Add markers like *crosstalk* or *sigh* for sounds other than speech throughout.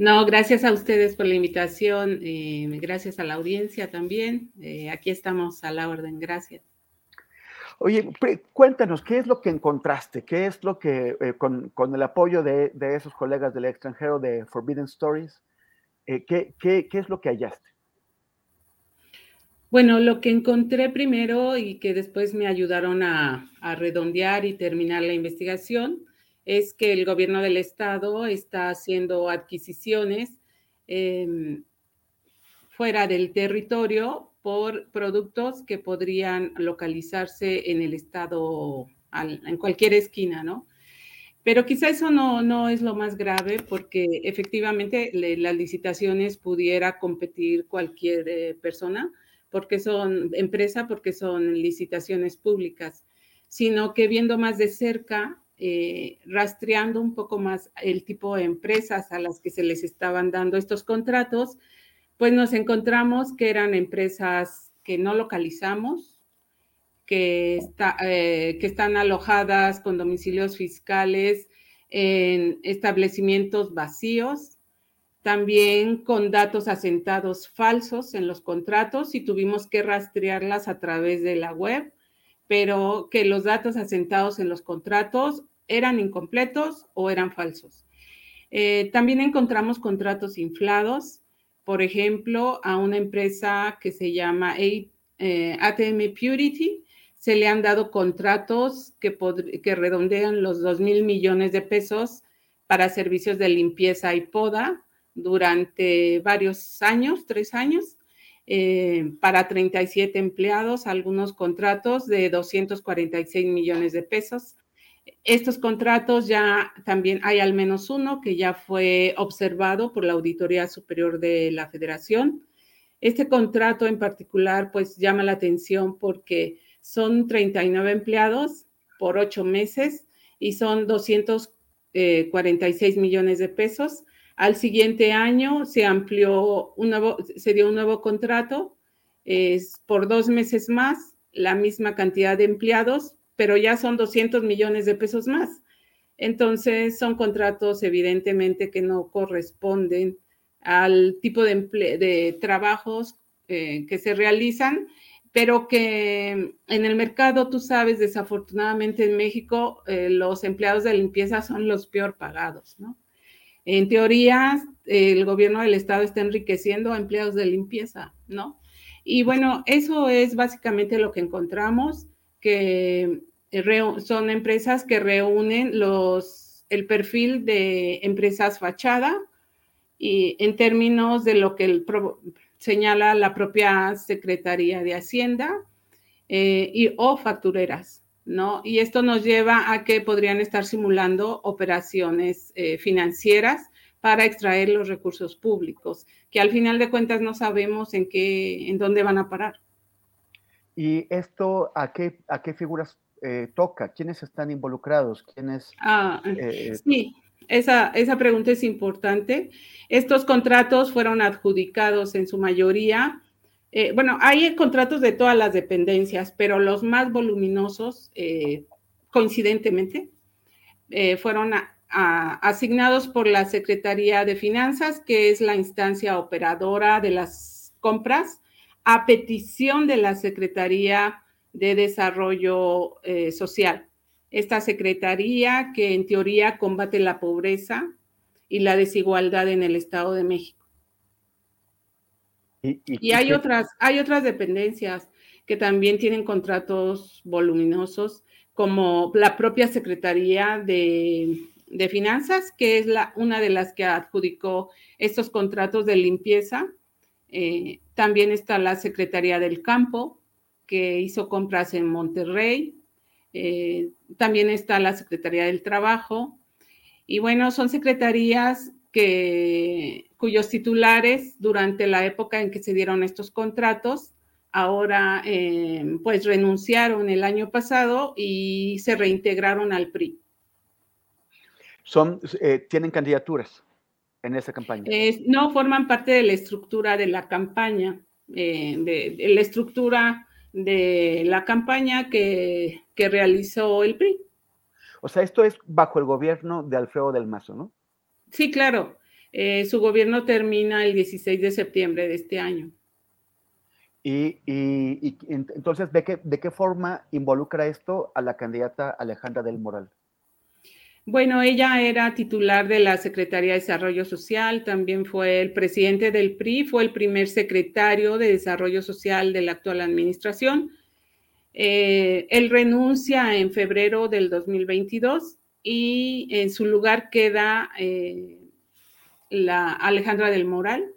No, gracias a ustedes por la invitación, eh, gracias a la audiencia también. Eh, aquí estamos a la orden, gracias. Oye, cuéntanos, ¿qué es lo que encontraste? ¿Qué es lo que, eh, con, con, el apoyo de, de, esos colegas del extranjero de Forbidden Stories, eh, ¿qué, qué, qué es lo que hallaste? Bueno, lo que encontré primero y que después me ayudaron a, a redondear y terminar la investigación es que el gobierno del estado está haciendo adquisiciones eh, fuera del territorio por productos que podrían localizarse en el estado, en cualquier esquina, ¿no? Pero quizá eso no, no es lo más grave porque efectivamente las licitaciones pudiera competir cualquier eh, persona porque son empresa, porque son licitaciones públicas, sino que viendo más de cerca eh, rastreando un poco más el tipo de empresas a las que se les estaban dando estos contratos, pues nos encontramos que eran empresas que no localizamos, que, está, eh, que están alojadas con domicilios fiscales en establecimientos vacíos, también con datos asentados falsos en los contratos y tuvimos que rastrearlas a través de la web, pero que los datos asentados en los contratos eran incompletos o eran falsos. Eh, también encontramos contratos inflados, por ejemplo, a una empresa que se llama eh, ATM Purity, se le han dado contratos que, que redondean los 2 mil millones de pesos para servicios de limpieza y poda durante varios años, tres años, eh, para 37 empleados, algunos contratos de 246 millones de pesos. Estos contratos ya también hay al menos uno que ya fue observado por la Auditoría Superior de la Federación. Este contrato en particular pues llama la atención porque son 39 empleados por ocho meses y son 246 millones de pesos. Al siguiente año se amplió un nuevo, se dio un nuevo contrato es por dos meses más, la misma cantidad de empleados, pero ya son 200 millones de pesos más. Entonces, son contratos evidentemente que no corresponden al tipo de, de trabajos eh, que se realizan, pero que en el mercado, tú sabes, desafortunadamente en México, eh, los empleados de limpieza son los peor pagados, ¿no? En teoría, el gobierno del estado está enriqueciendo a empleados de limpieza, ¿no? Y bueno, eso es básicamente lo que encontramos, que son empresas que reúnen los, el perfil de empresas fachada y en términos de lo que señala la propia Secretaría de Hacienda eh, y, o factureras, ¿no? Y esto nos lleva a que podrían estar simulando operaciones eh, financieras para extraer los recursos públicos, que al final de cuentas no sabemos en qué, en dónde van a parar. ¿Y esto a qué, a qué figuras eh, toca? ¿Quiénes están involucrados? ¿Quiénes? Ah, eh, sí, esa, esa pregunta es importante. Estos contratos fueron adjudicados en su mayoría. Eh, bueno, hay contratos de todas las dependencias, pero los más voluminosos, coincidentemente, eh, fueron asignados por la Secretaría de Finanzas, que es la instancia operadora de las compras, a petición de la Secretaría de Desarrollo eh, Social. Esta secretaría que en teoría combate la pobreza y la desigualdad en el Estado de México. Y, hay, otras, hay otras dependencias que también tienen contratos voluminosos, como la propia Secretaría de, Finanzas, que es la, una de las que adjudicó estos contratos de limpieza. Eh, también está la Secretaría del Campo, que hizo compras en Monterrey. Eh, también está la Secretaría del Trabajo. Y bueno, son secretarías que, cuyos titulares durante la época en que se dieron estos contratos, ahora eh, pues renunciaron el año pasado y se reintegraron al PRI. Son, eh, ¿Tienen candidaturas en esa campaña? no, forman parte de la estructura de la campaña, de, la estructura de la campaña que, realizó el PRI. O sea, esto es bajo el gobierno de Alfredo del Mazo, ¿no? Sí, claro. Eh, su gobierno termina el 16 de septiembre de este año. Y, entonces, ¿de qué, ¿de qué forma involucra esto a la candidata Alejandra del Moral? Bueno, ella era titular de la Secretaría de Desarrollo Social, también fue el presidente del PRI, fue el primer secretario de Desarrollo Social de la actual administración. Eh, él renuncia en febrero del 2022 y en su lugar queda eh, la Alejandra del Moral.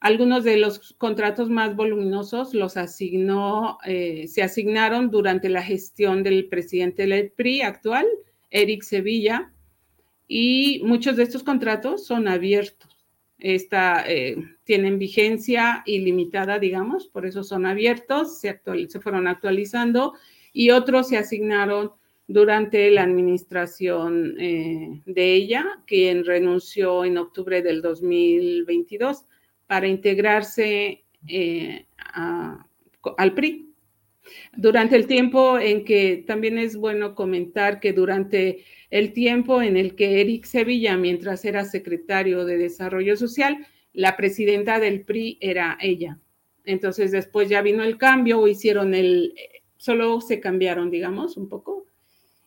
Algunos de los contratos más voluminosos los asignó, eh, se asignaron durante la gestión del presidente del PRI actual, Eric Sevilla, y muchos de estos contratos son abiertos. Esta, eh, tienen vigencia ilimitada, digamos, por eso son abiertos, se, fueron actualizando y otros se asignaron durante la administración eh, de ella, quien renunció en octubre del 2022 para integrarse eh, al PRI. Durante el tiempo en que también es bueno comentar que durante el tiempo en el que Eric Sevilla, mientras era secretario de Desarrollo Social, la presidenta del PRI era ella. Entonces después ya vino el cambio hicieron el, solo se cambiaron, digamos, un poco.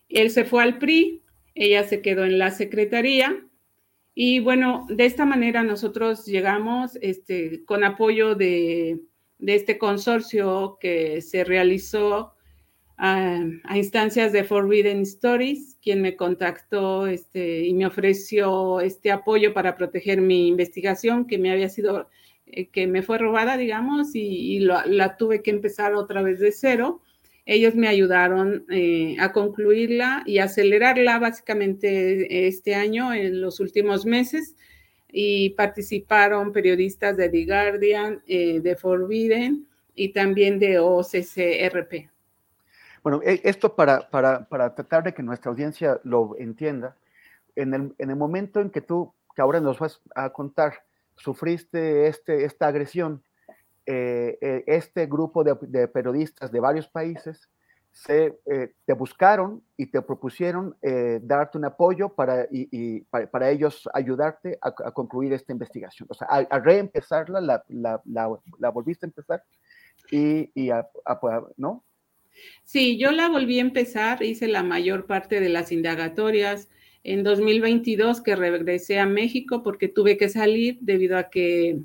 Él se fue al PRI, ella se quedó en la secretaría y bueno, de esta manera nosotros llegamos este, con apoyo de de este consorcio que se realizó a, instancias de Forbidden Stories, quien me contactó este, y me ofreció este apoyo para proteger mi investigación que me había sido, eh, que me fue robada, digamos, y, la tuve que empezar otra vez de cero. Ellos me ayudaron eh, a concluirla y acelerarla básicamente este año, en los últimos meses y participaron periodistas de The Guardian, eh, de Forbidden y también de OCCRP. Bueno, e, esto para, para, para, tratar de que nuestra audiencia lo entienda, en el, en el, momento en que tú, que ahora nos vas a contar, sufriste este, esta agresión, eh, eh, este grupo de, periodistas de varios países se, eh, te buscaron y te propusieron eh, darte un apoyo para, y, para, ellos ayudarte a, concluir esta investigación. O sea, a, reempezarla, la, la, la, volviste a empezar y, y ¿no? Sí, yo la volví a empezar, hice la mayor parte de las indagatorias en 2022 que regresé a México porque tuve que salir debido a que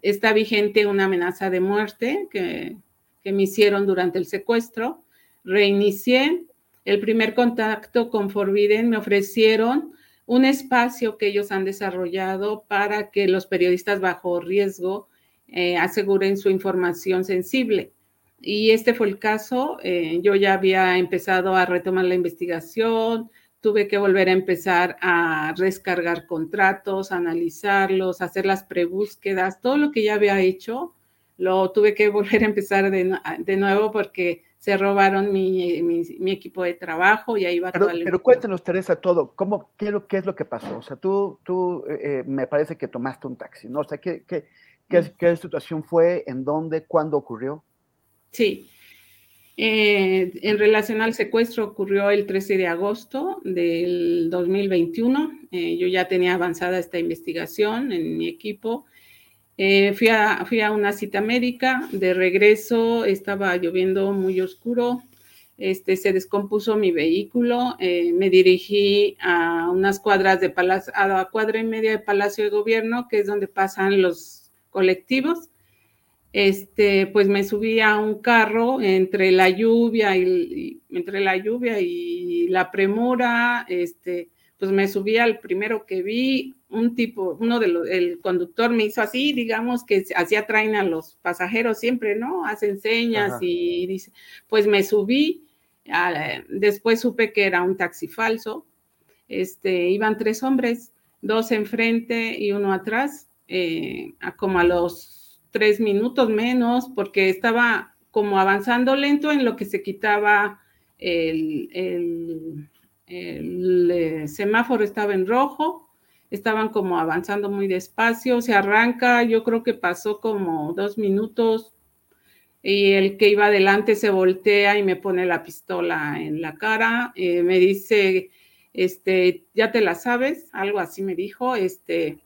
está vigente una amenaza de muerte que, que me hicieron durante el secuestro reinicié el primer contacto con Forbidden, me ofrecieron un espacio que ellos han desarrollado para que los periodistas bajo riesgo eh, aseguren su información sensible. Y este fue el caso. Eh, yo ya había empezado a retomar la investigación, tuve que volver a empezar a descargar contratos, analizarlos, hacer las prebúsquedas, todo lo que ya había hecho, lo tuve que *laughs* volver a empezar de, de nuevo porque se robaron mi, mi, equipo de trabajo y ahí va pero, Pero cuéntanos, Teresa, todo, ¿cómo, qué, lo, ¿qué es lo que pasó? O sea, tú, tú eh, eh, me parece que tomaste un taxi, ¿no? O sea, ¿qué, qué, qué, mm. qué situación fue? ¿En dónde? ¿Cuándo ocurrió? Sí. Eh, en relación al secuestro ocurrió el 13 de agosto del 2021. Eh, yo ya tenía avanzada esta investigación en mi equipo. Eh, fui, a, fui, a, una cita médica, de regreso estaba lloviendo muy oscuro, este, se descompuso mi vehículo, me dirigí a unas cuadras de Palacio, a cuadra y media de Palacio de Gobierno, que es donde pasan los colectivos. Este, pues me subí a un carro entre la lluvia y, entre la lluvia y la premura, este, pues me subí al primero que vi, un tipo, uno de los, el conductor me hizo así, digamos que así atraen a los pasajeros siempre, ¿no? Hacen señas y dice, pues me subí, después supe que era un taxi falso, este, iban tres hombres, dos enfrente y uno atrás, eh, como a los tres minutos menos, porque estaba como avanzando lento en lo que se quitaba el, el, eh, semáforo, estaba en rojo, estaban como avanzando muy despacio, se arranca, yo creo que pasó como dos minutos y el que iba adelante se voltea y me pone la pistola en la cara, eh, me dice, este, ya te la sabes, algo así me dijo, este,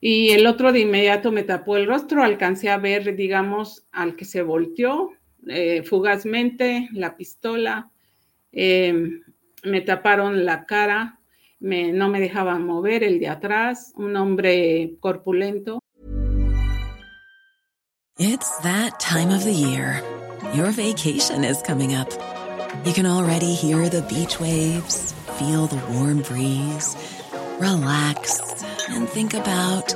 y el otro de inmediato me tapó el rostro, alcancé a ver, digamos, al que se volteó eh, fugazmente la pistola, em, me taparon la cara, me, no me dejaban mover el de atrás, un hombre corpulento. It's that time of the year. Your vacation is coming up. You can already hear the beach waves, feel the warm breeze, relax and think about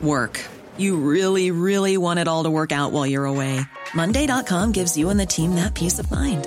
work. You really, really want it all to work out while you're away. Monday.com gives you and the team that peace of mind.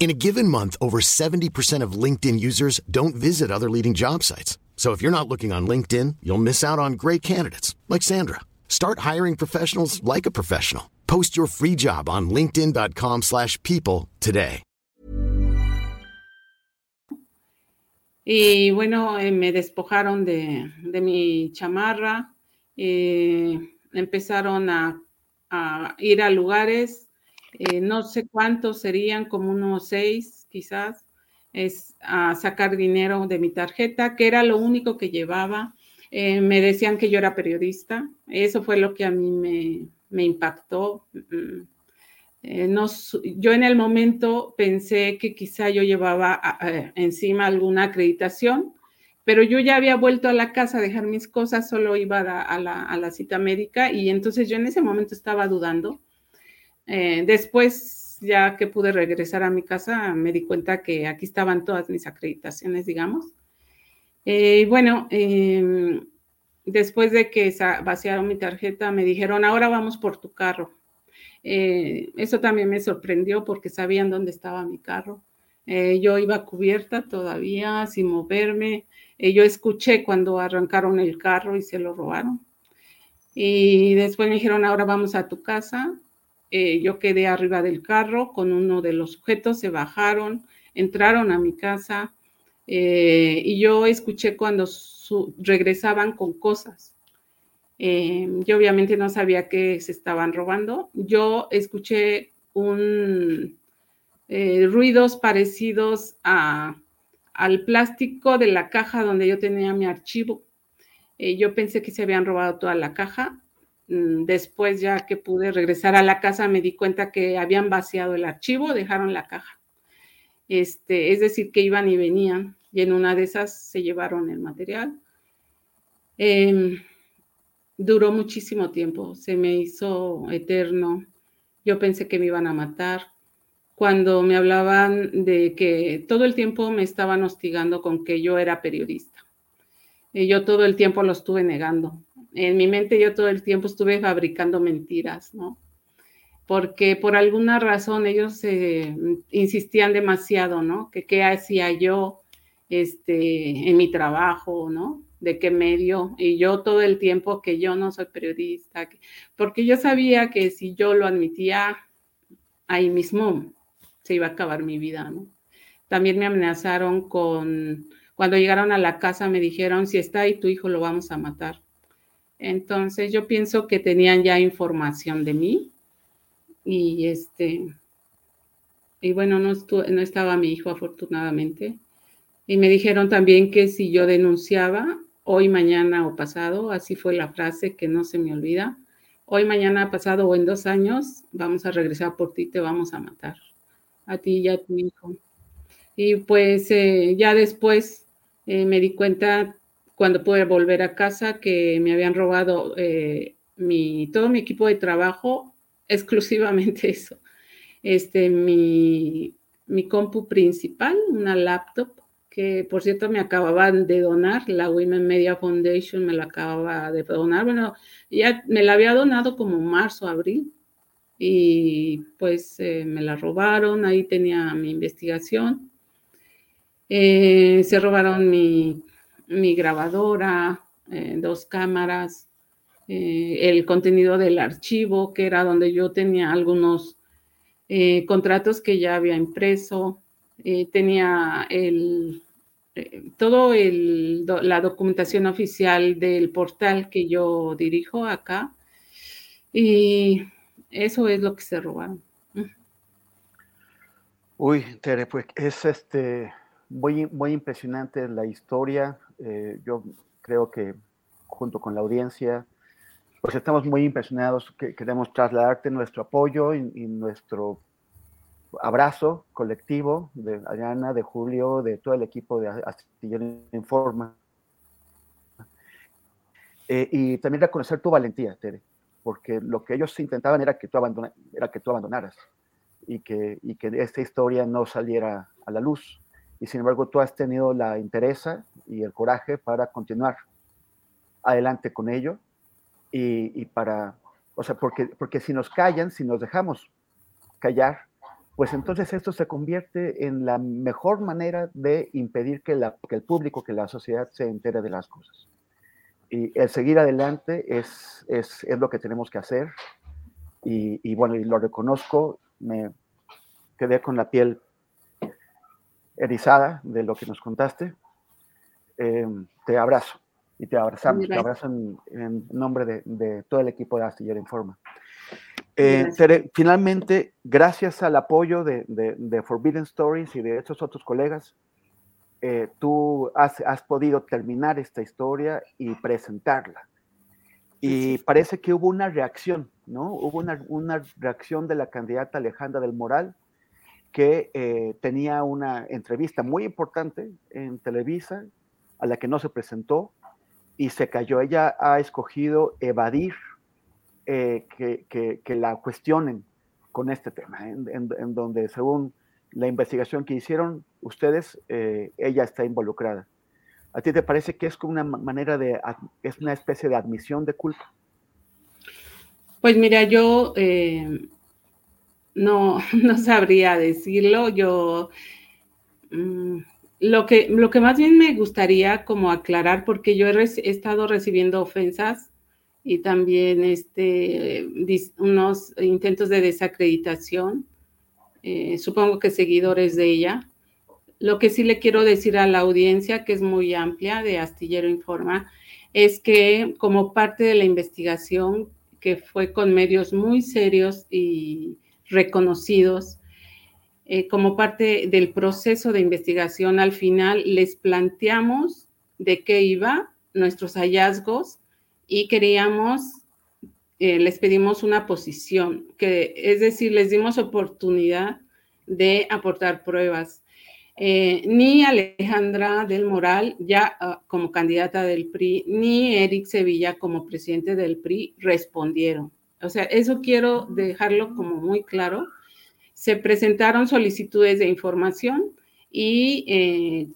In a given month, over 70% of LinkedIn users don't visit other leading job sites. So if you're not looking on LinkedIn, you'll miss out on great candidates like Sandra. Start hiring professionals like a professional. Post your free job on linkedin.com/people today. Y bueno, eh, me despojaron de, de mi chamarra, eh, empezaron a, a, ir a lugares, eh, no sé cuántos serían, como unos seis quizás, es a sacar dinero de mi tarjeta, que era lo único que llevaba. Eh, me decían que yo era periodista, eso fue lo que a mí me, impactó. Mm, eh, no, yo en el momento pensé que quizá yo llevaba encima alguna acreditación, pero yo ya había vuelto a la casa a dejar mis cosas, solo iba a la, cita médica y entonces yo en ese momento estaba dudando. Eh, después, ya que pude regresar a mi casa, me di cuenta que aquí estaban todas mis acreditaciones, digamos. Eh, bueno, em, después de que vaciaron mi tarjeta, me dijeron, ahora vamos por tu carro. Eh, eso también me sorprendió porque sabían dónde estaba mi carro. Eh, yo iba cubierta todavía, sin moverme. Yo escuché cuando arrancaron el carro y se lo robaron. Y después me dijeron, ahora vamos a tu casa. Yo quedé arriba del carro con uno de los sujetos, se bajaron, entraron a mi casa y yo escuché cuando regresaban con cosas. Eh, yo obviamente no sabía que se estaban robando. Yo escuché un, eh, ruidos parecidos a, al plástico de la caja donde yo tenía mi archivo. Eh, yo pensé que se habían robado toda la caja. Mm, después, ya que pude regresar a la casa, me di cuenta que habían vaciado el archivo, dejaron la caja. Este, es decir, que iban y venían y en una de esas se llevaron el material. Em, duró muchísimo tiempo, se me hizo eterno. Yo pensé que me iban a matar. Cuando me hablaban de que todo el tiempo me estaban hostigando con que yo era periodista. Y yo todo el tiempo lo estuve negando. En mi mente yo todo el tiempo estuve fabricando mentiras, ¿no? Porque por alguna razón ellos insistían demasiado, ¿no? Que qué hacía yo, este, en mi trabajo, ¿no? De qué medio. Y yo todo el tiempo que yo no soy periodista, porque yo sabía que si yo lo admitía ahí mismo, se iba a acabar mi vida, ¿no? También me amenazaron con, cuando llegaron a la casa me dijeron, si está ahí tu hijo lo vamos a matar. Entonces yo pienso que tenían ya información de mí y este, y bueno, no, no estaba mi hijo afortunadamente. Y me dijeron también que si yo denunciaba, hoy, mañana o pasado, así fue la frase que no se me olvida, hoy, mañana, pasado o en dos años, vamos a regresar por ti, te vamos a matar, a ti y a tu hijo. Y pues eh, ya después eh, me di cuenta cuando pude volver a casa que me habían robado eh, mi, todo mi equipo de trabajo, *laughs* exclusivamente eso. Este, mi, mi compu principal, una laptop, que por cierto me acababan de donar, la Women Media Foundation me la acababa de donar, bueno, ya me la había donado como marzo, abril, y pues eh, me la robaron, ahí tenía mi investigación, eh, se robaron mi, mi grabadora, eh, dos cámaras, el contenido del archivo, que era donde yo tenía algunos contratos que ya había impreso, eh, tenía el, eh, todo el, la documentación oficial del portal que yo dirijo acá y eso es lo que se robaron. Uy, Tere, pues es este muy, muy impresionante la historia. Eh, yo creo que junto con la audiencia, pues estamos muy impresionados, que queremos trasladarte nuestro apoyo y nuestro abrazo colectivo de Ariana, de Julio, de todo el equipo de Astillero Informa. Eh, y también reconocer tu valentía, Tere, porque lo que ellos intentaban era que tú, era que tú abandonaras y que, y que esta historia no saliera a la luz. Y sin embargo, tú has tenido la interés y el coraje para continuar adelante con ello y, y para, o sea, porque, porque si nos callan, si nos dejamos callar, pues entonces esto se convierte en la mejor manera de impedir que, el público, que la sociedad se entere de las cosas. Y el seguir adelante es, es, lo que tenemos que hacer. Y, bueno, y lo reconozco, me quedé con la piel erizada de lo que nos contaste. Em, te abrazo y te abrazamos, te abrazo en, nombre de, de, todo el equipo de Astillero Informa. Eh, finalmente, gracias al apoyo de, Forbidden Stories y de estos otros colegas, eh, tú has, podido terminar esta historia y presentarla. Y parece que hubo una reacción, ¿no? Hubo una, reacción de la candidata Alejandra del Moral, que eh, tenía una entrevista muy importante en Televisa, a la que no se presentó y se cayó. Ella ha escogido evadir eh, que, la cuestionen con este tema, en, donde según la investigación que hicieron ustedes, eh, ella está involucrada. ¿A ti te parece que es como una manera de, es una especie de admisión de culpa? Pues mira, yo no, *laughs* no sabría decirlo. Yo mm, lo, que, lo que más bien me gustaría como aclarar, porque yo he estado recibiendo ofensas y también este, unos intentos de desacreditación, eh, supongo que seguidores de ella. Lo que sí le quiero decir a la audiencia, que es muy amplia de Astillero Informa, es que como parte de la investigación, que fue con medios muy serios y reconocidos, eh, como parte del proceso de investigación, al final les planteamos de qué iba, nuestros hallazgos, y queríamos, eh, les pedimos una posición, que es decir, les dimos oportunidad de aportar pruebas. Eh, ni Alejandra del Moral, ya ah, como candidata del PRI, ni Eric Sevilla como presidente del PRI respondieron. O sea, eso quiero dejarlo como muy claro. Se presentaron solicitudes de información y eh,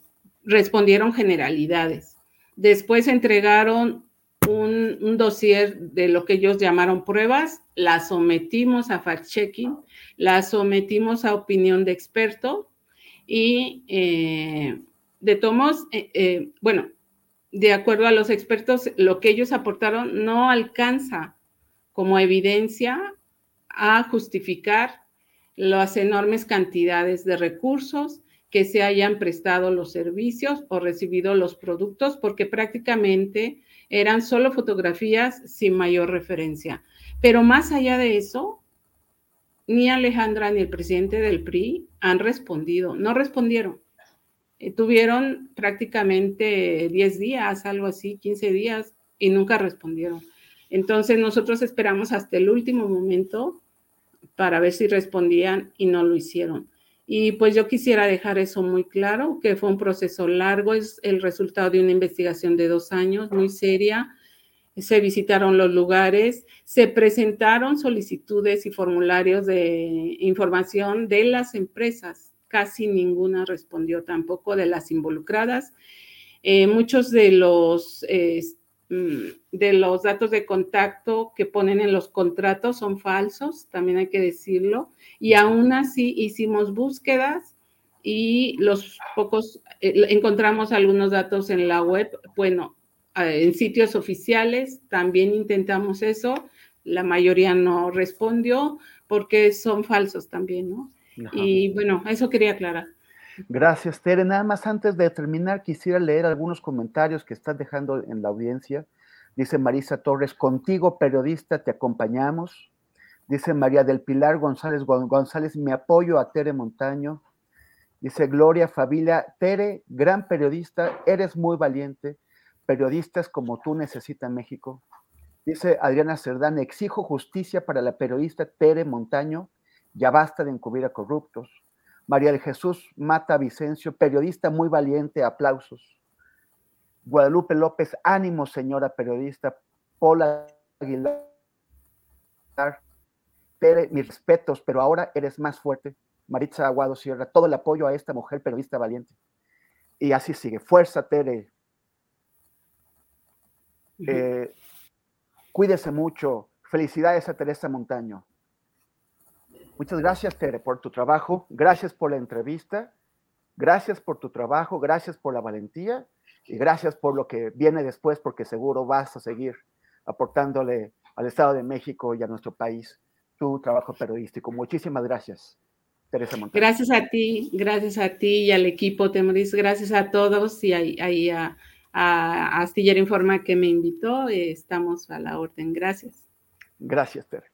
respondieron generalidades. Después entregaron un, dossier de lo que ellos llamaron pruebas, la sometimos a fact-checking, la sometimos a opinión de experto y eh, de tomos, eh, eh, bueno, de acuerdo a los expertos, lo que ellos aportaron no alcanza como evidencia a justificar las enormes cantidades de recursos que se hayan prestado los servicios o recibido los productos, porque prácticamente eran solo fotografías sin mayor referencia. Pero más allá de eso, ni Alejandra ni el presidente del PRI han respondido, no respondieron. Eh, tuvieron prácticamente 10 días, algo así, 15 días, y nunca respondieron. Entonces nosotros esperamos hasta el último momento para ver si respondían y no lo hicieron. Y pues yo quisiera dejar eso muy claro, que fue un proceso largo, es el resultado de una investigación de dos años, muy seria. Se visitaron los lugares, se presentaron solicitudes y formularios de información de las empresas. Casi ninguna respondió tampoco de las involucradas. Eh, muchos de los... Mm, de los datos de contacto que ponen en los contratos son falsos, también hay que decirlo, y aún así hicimos búsquedas y los pocos, eh, encontramos algunos datos en la web, bueno, en sitios oficiales, también intentamos eso, la mayoría no respondió porque son falsos también, ¿no? Y bueno, eso quería aclarar. Gracias, Tere. Nada más antes de terminar, quisiera leer algunos comentarios que estás dejando en la audiencia. Dice Marisa Torres, contigo, periodista, te acompañamos. Dice María del Pilar González González, me apoyo a Tere Montaño. Dice Gloria Fabila, Tere, gran periodista, eres muy valiente. Periodistas como tú necesitan México. Dice Adriana Cerdán, exijo justicia para la periodista Tere Montaño. Ya basta de encubrir a corruptos. María del Jesús Mata Vicencio, periodista muy valiente, aplausos. Guadalupe López, ánimo, señora periodista. Paula Aguilar, Tere, mis respetos, pero ahora eres más fuerte. Maritza Aguado Sierra, todo el apoyo a esta mujer periodista valiente. Y así sigue. Fuerza, Tere. Eh, cuídese mucho. Felicidades a Teresa Montaño. Muchas gracias, Tere, por tu trabajo. Gracias por la entrevista. Gracias por tu trabajo. Gracias por la valentía. Y gracias por lo que viene después, porque seguro vas a seguir aportándole al Estado de México y a nuestro país tu trabajo periodístico. Muchísimas gracias, Teresa Montaño. Gracias a ti, gracias a ti y al equipo Temoris, gracias a todos y ahí a, a Astillero Informa que me invitó. Estamos a la orden. Gracias. Gracias, Tere.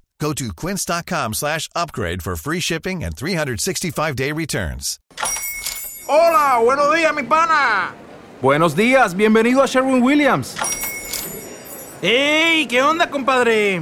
Go to quince.com slash upgrade for free shipping and 365-day returns. Hola, buenos días, mi pana. Buenos días, bienvenido a Sherwin Williams. ¡Ey! ¿Qué onda, compadre?